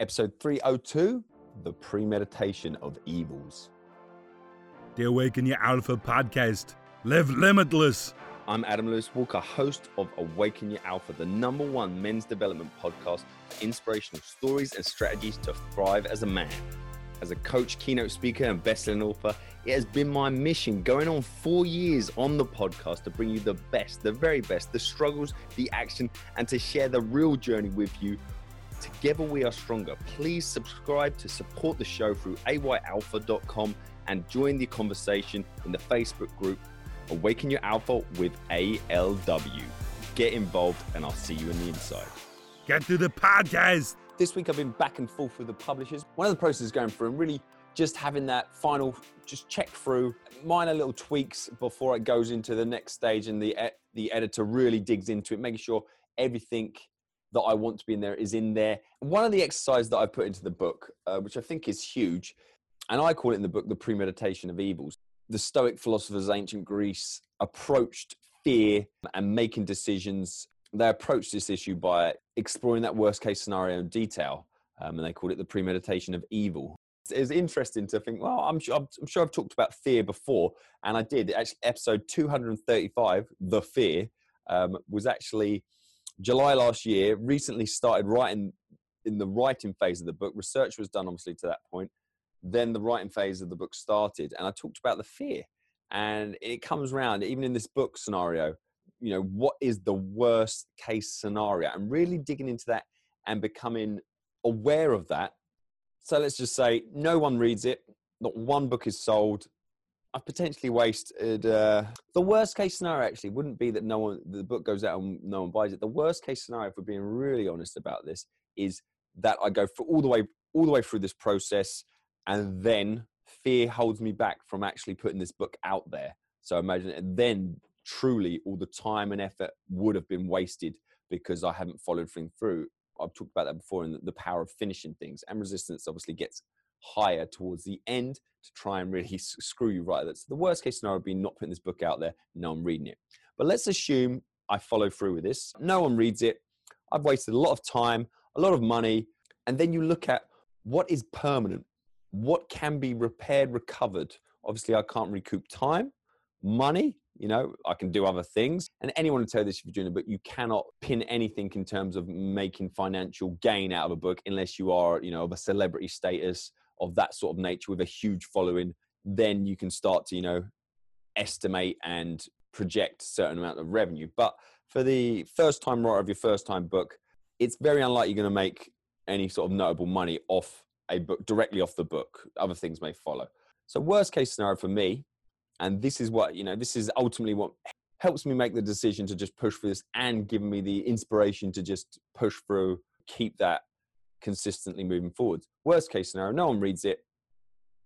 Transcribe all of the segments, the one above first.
episode 302 The Premeditation of Evils. The Awaken Your Alpha podcast. Live limitless. I'm Adam Lewis Walker, host of Awaken Your Alpha, the number one men's development podcast for inspirational stories and strategies to thrive as a man. As a coach, keynote speaker, and best-selling author, it has been my mission going on four years on the podcast to bring you the best, the very best, the struggles, the action, and to share the real journey with you. Together we are stronger. Please subscribe to support the show through ayalpha.com and join the conversation in the Facebook group Awaken Your Alpha with ALW. Get involved, and I'll see you in the inside. Get to the podcast. This week I've been back and forth with the publishers. One of the processes going through and really just having that final, just check through minor little tweaks before it goes into the next stage and the the editor really digs into it, making sure everything that I want to be in there is in there. One of the exercises that I put into the book, uh, which I think is huge, and I call it in the book the premeditation of evils. The Stoic philosophers, ancient Greece, approached fear and making decisions they approached this issue by exploring that worst case scenario in detail, um, and they called it the premeditation of evil. It's interesting to think, well, I'm sure, I'm sure I've talked about fear before, and I did. Actually, episode 235, The Fear, um, was actually July last year. Recently started writing in the writing phase of the book. Research was done, obviously, to that point. Then the writing phase of the book started, and I talked about the fear. And it comes around, even in this book scenario, you know what is the worst case scenario and really digging into that and becoming aware of that so let's just say no one reads it not one book is sold i've potentially wasted uh, the worst case scenario actually wouldn't be that no one the book goes out and no one buys it. The worst case scenario if we're being really honest about this is that i go for all the way all the way through this process and then fear holds me back from actually putting this book out there. So imagine and then truly all the time and effort would have been wasted because I haven't followed things through. I've talked about that before in the power of finishing things, and resistance obviously gets higher towards the end to try and really screw you right. That's the worst case scenario would be not putting this book out there, no one reading it. But let's assume I follow through with this. No one reads it. I've wasted a lot of time, a lot of money, and then you look at what is permanent, what can be repaired, recovered. Obviously, I can't recoup time, money, you know i can do other things and anyone will tell you this if you're doing a you cannot pin anything in terms of making financial gain out of a book unless you are you know of a celebrity status of that sort of nature with a huge following then you can start to you know estimate and project a certain amount of revenue. But for the first time writer of your first time book it's very unlikely you're going to make any sort of notable money off a book directly off the book. Other things may follow. So worst case scenario for me and this is what you know this is ultimately what helps me make the decision to just push for this and give me the inspiration to just push through keep that consistently moving forward worst case scenario no one reads it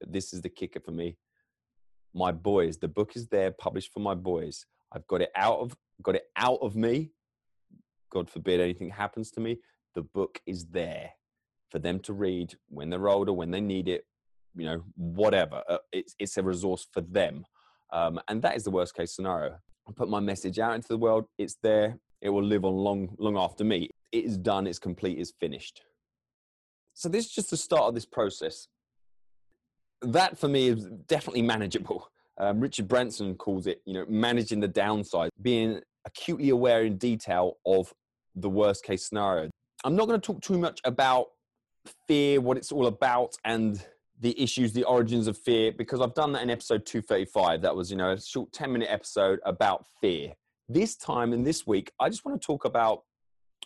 this is the kicker for me my boys the book is there published for my boys i've got it out of got it out of me god forbid anything happens to me the book is there for them to read when they're older when they need it you know whatever uh, it's it's a resource for them um, and that is the worst case scenario. I put my message out into the world. It's there. It will live on long, long after me. It is done. It's complete. It's finished. So this is just the start of this process. That for me is definitely manageable. Um, Richard Branson calls it, you know, managing the downside, being acutely aware in detail of the worst case scenario. I'm not going to talk too much about fear, what it's all about, and the issues, the origins of fear, because I've done that in episode 235. That was, you know, a short 10 minute episode about fear. This time and this week, I just want to talk about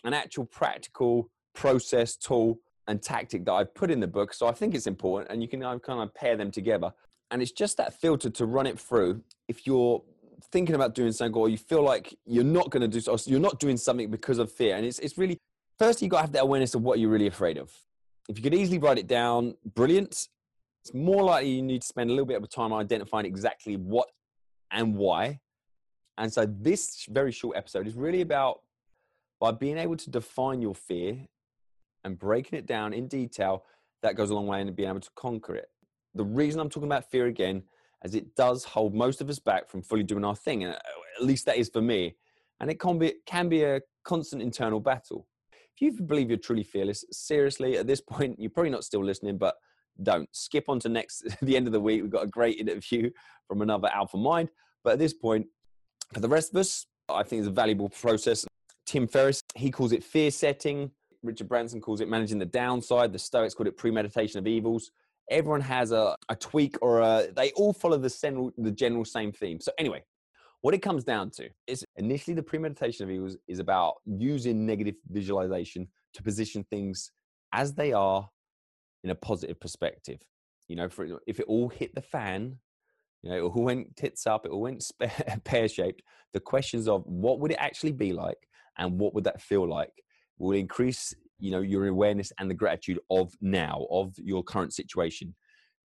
an actual practical process, tool, and tactic that I've put in the book. So I think it's important, and you can uh, kind of pair them together. And it's just that filter to run it through. If you're thinking about doing something, or you feel like you're not going to do so, you're not doing something because of fear. And it's, it's really, first, you got to have that awareness of what you're really afraid of. If you could easily write it down, brilliant it's more likely you need to spend a little bit of time identifying exactly what and why. And so this very short episode is really about by being able to define your fear and breaking it down in detail, that goes a long way in being able to conquer it. The reason I'm talking about fear again, as it does hold most of us back from fully doing our thing, and uh, at least that is for me. And it can be, can be a constant internal battle. If if you believe you're truly fearless, seriously, at this point, you're probably not still listening, but don't skip on to next the end of the week. We've got a great interview from another alpha mind. But at this point, for the rest of us, I think it's a valuable process. Tim Ferriss, he calls it fear setting. Richard Branson calls it managing the downside. The Stoics called it premeditation of evils. Everyone has a, a tweak or a, they all follow the, general, the general same theme. So, anyway, what it comes down to is initially the premeditation of evils is about using negative visualization to position things as they are in a positive perspective. You know, for if it all hit the fan, you know, it all went tits up, it all went pear shaped. The questions of what would it actually be like and what would that feel like will increase, you know, your awareness and the gratitude of now, of your current situation.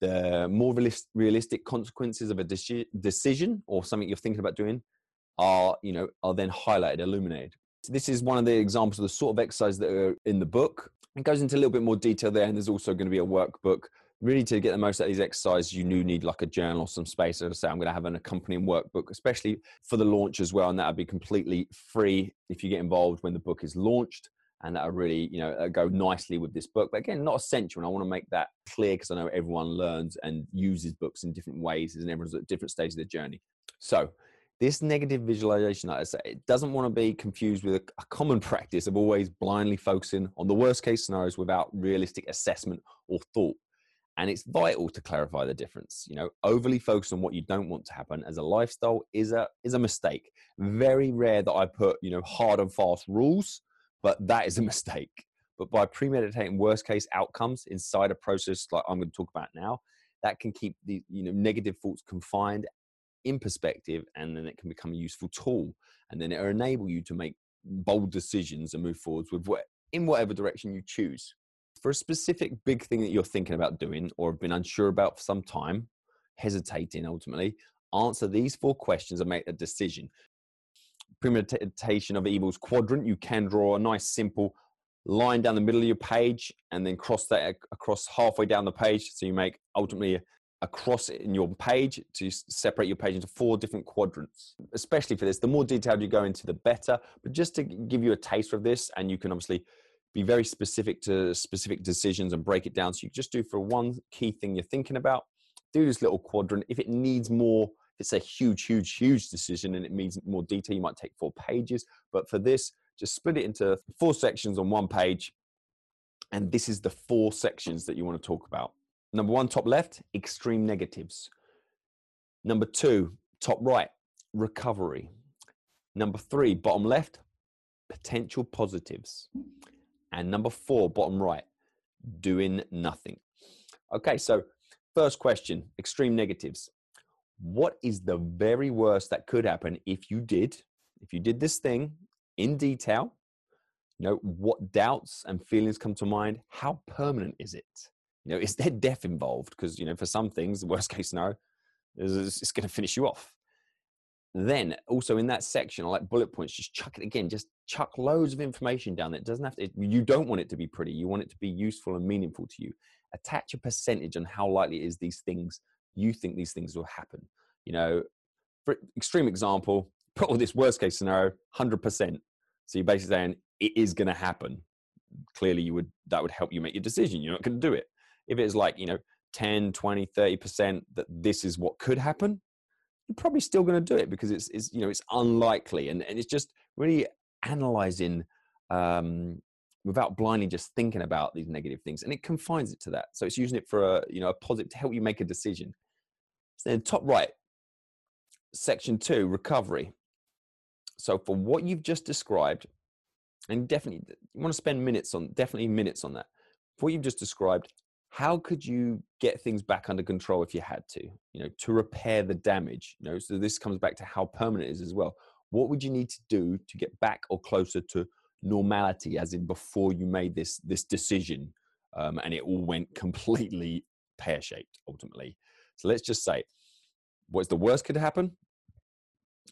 The more realistic consequences of a decision or something you're thinking about doing are, you know, are then highlighted, illuminated. This is one of the examples of the sort of exercise that are in the book. It goes into a little bit more detail there, and there's also going to be a workbook really to get the most out of these exercises, you do need like a journal or some space. As I say, I'm going to have an accompanying workbook, especially for the launch as well. And that'll be completely free if you get involved when the book is launched. And that'll really, you know, go nicely with this book. But again, not essential. And I want to make that clear because I know everyone learns and uses books in different ways and everyone's at different stages of their journey. So this negative visualization, like I say, it doesn't want to be confused with a, a, common practice of always blindly focusing on the worst case scenarios without realistic assessment or thought. And it's vital to clarify the difference. You know, overly focused on what you don't want to happen as a lifestyle is a is a mistake. Very rare that I put, you know, hard and fast rules, but that is a mistake. But by premeditating worst case outcomes inside a process like I'm going to talk about now, that can keep the you know negative thoughts confined in perspective and then it can become a useful tool and then it will enable you to make bold decisions and move forwards with what in whatever direction you choose for a specific big thing that you're thinking about doing or have been unsure about for some time, hesitating ultimately, answer these four questions and make a decision. Premeditation of evils quadrant, you can draw a nice simple line down the middle of your page and then cross that across halfway down the page. So you make ultimately a cross in your page to separate your page into four different quadrants. Especially for this, the more detailed you go into, the better. But just to give you a taste of this, and you can obviously be very specific to specific decisions and break it down. So you just do for one key thing you're thinking about, do this little quadrant. If it needs more, it's a huge, huge, huge decision and it needs more detail, you might take four pages. But for this, just split it into four sections on one page. And this is the four sections that you want to talk about. Number one, top left, extreme negatives. Number two, top right, recovery. Number three, bottom left, potential positives. And number four, bottom right, doing nothing. Okay, so first question extreme negatives. What is the very worst that could happen if you did, if you did this thing in detail? You know, what doubts and feelings come to mind? How permanent is it? You know, is there death involved? Because, you know, for some things, the worst case scenario is it's going to finish you off. Then also in that section, I like bullet points, just chuck it again, just chuck loads of information down. It doesn't have to, you don't want it to be pretty. You want it to be useful and meaningful to you. Attach a percentage on how likely it is these things, you think these things will happen. You know, for extreme example, put all this worst case scenario, 100%. So you're basically saying it is going to happen. Clearly you would, that would help you make your decision. You're not going to do it. If it's like, you know, 10, 20, 30% that this is what could happen, you're probably still going to do it because it's, it's you know it's unlikely and, and it's just really analyzing um, without blindly just thinking about these negative things and it confines it to that so it's using it for a you know a positive to help you make a decision then top right section two recovery. So for what you've just described and definitely you want to spend minutes on definitely minutes on that. For what you've just described how could you get things back under control if you had to you know to repair the damage you know? So this comes back to how permanent it is as well. What would you need to do to get back or closer to normality as in before you made this this decision um, and it all went completely pear-shaped ultimately so let's just say what's the worst could happen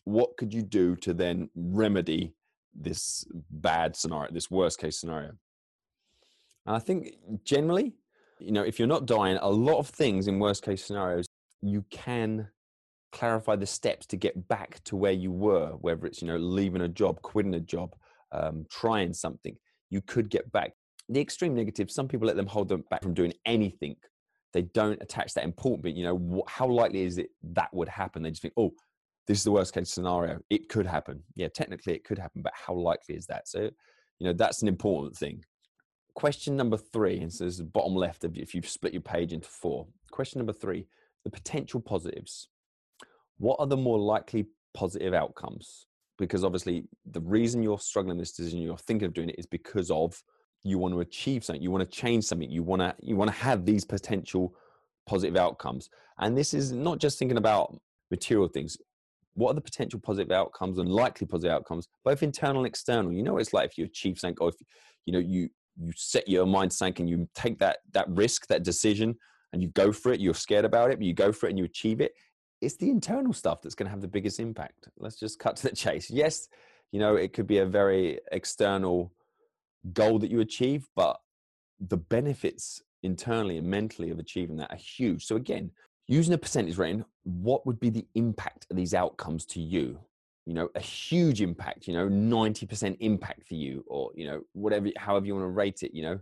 what could you do to then remedy this bad scenario this worst case scenario and i think generally you know, if you're not dying, a lot of things in worst case scenarios, you can clarify the steps to get back to where you were, whether it's, you know, leaving a job, quitting a job, um, trying something. you could get back. The extreme negative, some people let them hold them back from doing anything. They don't attach that important bit. You know, wh- how likely is it that would happen? They just think, oh, this is the worst case scenario. It could happen. Yeah, technically it could happen, but how likely is that? So, you know, that's an important thing. Question number three, and so this is the bottom left of if you've split your page into four. Question number three, the potential positives. What are the more likely positive outcomes? Because obviously, the reason you're struggling this decision, you're thinking of doing it, is because of you want to achieve something, you want to change something, you want to you want to have these potential positive outcomes. And this is not just thinking about material things. What are the potential positive outcomes and likely positive outcomes, both internal and external? You know, what it's like if you achieve something, or if you know you you set your mind sank and you take that that risk, that decision, and you go for it. You're scared about it, but you go for it and you achieve it. It's the internal stuff that's going to have the biggest impact. Let's just cut to the chase. Yes, you know it could be a very external goal that you achieve, but the benefits internally and mentally of achieving that are huge. So again, using a percentage rating, what would be the impact of these outcomes to you? you know a huge impact you know 90% impact for you or you know whatever however you want to rate it you know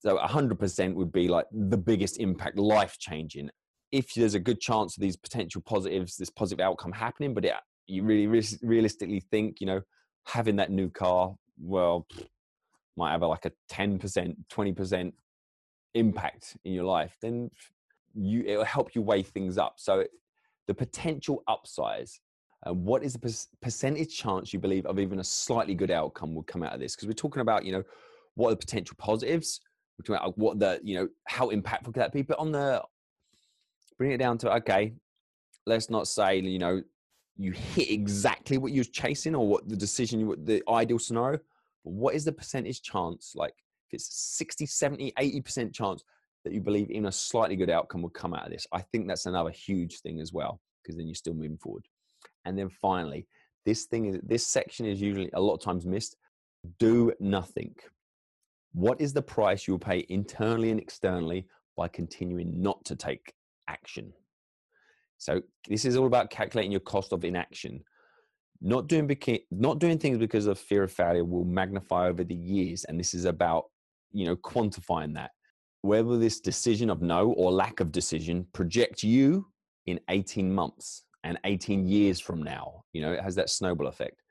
so 100% would be like the biggest impact life changing if there's a good chance of these potential positives this positive outcome happening but it, you really re- realistically think you know having that new car well might have a, like a 10% 20% impact in your life then you it'll help you weigh things up so the potential upsize uh, what is the percentage chance you believe of even a slightly good outcome will come out of this? Because we're talking about, you know, what are the potential positives? We're talking about what the, you know, how impactful could that be? But on the, bring it down to, okay, let's not say, you know, you hit exactly what you're chasing or what the decision, you, the ideal scenario. But what is the percentage chance? Like if it's 60, 70, 80% chance that you believe even a slightly good outcome will come out of this. I think that's another huge thing as well, because then you're still moving forward. And then finally, this thing is this section is usually a lot of times missed. Do nothing. What is the price you'll pay internally and externally by continuing not to take action? So this is all about calculating your cost of inaction. Not doing not doing things because of fear of failure will magnify over the years, and this is about you know quantifying that. Where will this decision of no or lack of decision project you in 18 months? and 18 years from now. You know, it has that snowball effect.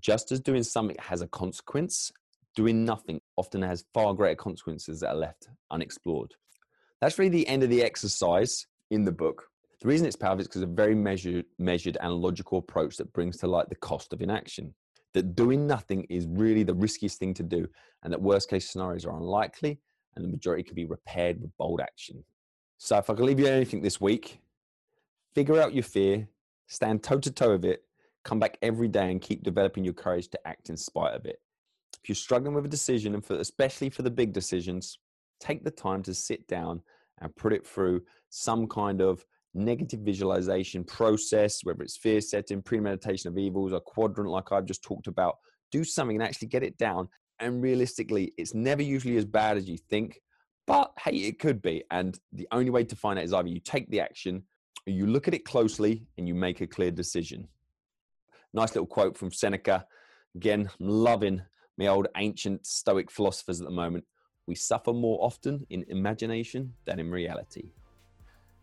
Just as doing something has a consequence, doing nothing often has far greater consequences that are left unexplored. That's really the end of the exercise in the book. The reason it's powerful is because of a very measured, measured and logical approach that brings to light the cost of inaction. That doing nothing is really the riskiest thing to do, and that worst case scenarios are unlikely, and the majority can be repaired with bold action. So, if I could leave you anything this week, figure out your fear, stand toe to toe with it, come back every day and keep developing your courage to act in spite of it. If you're struggling with a decision, and for, especially for the big decisions, take the time to sit down and put it through some kind of negative visualization process, whether it's fear setting, premeditation of evils, a quadrant like I've just talked about. Do something and actually get it down. And realistically, it's never usually as bad as you think, but hey, it could be. And the only way to find out is either you take the action you look at it closely and you make a clear decision. Nice little quote from Seneca. Again, I'm loving my old ancient Stoic philosophers at the moment. We suffer more often in imagination than in reality.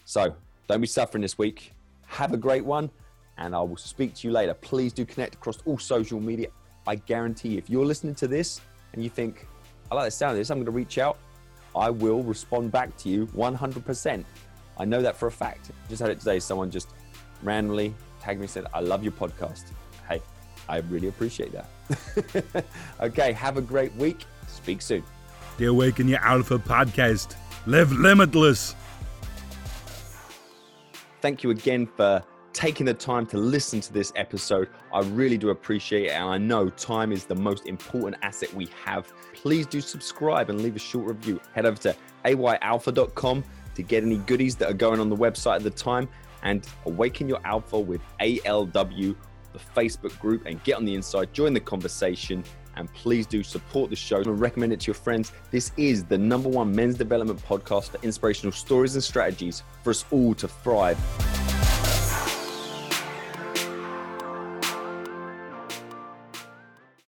So don't be suffering this week. Have a great one, and I will speak to you later. Please do connect across all social media. I guarantee if you're listening to this and you think, I like the sound of this, I'm going to reach out, I will respond back to you 100%. I know that for a fact. Just had it today. Someone just randomly tagged me and said, I love your podcast. Hey, I really appreciate that. okay, have a great week. Speak soon. The Awaken Your Alpha podcast. Live limitless. Thank you again for taking the time to listen to this episode. I really do appreciate it. And I know time is the most important asset we have. Please do subscribe and leave a short review. Head over to ayalpha.com to get any goodies that are going on the website at the time and awaken your alpha with ALW, the Facebook group, and get on the inside, join the conversation, and please do support the show and recommend it to your friends. This is the number one men's development podcast for inspirational stories and strategies for us all to thrive.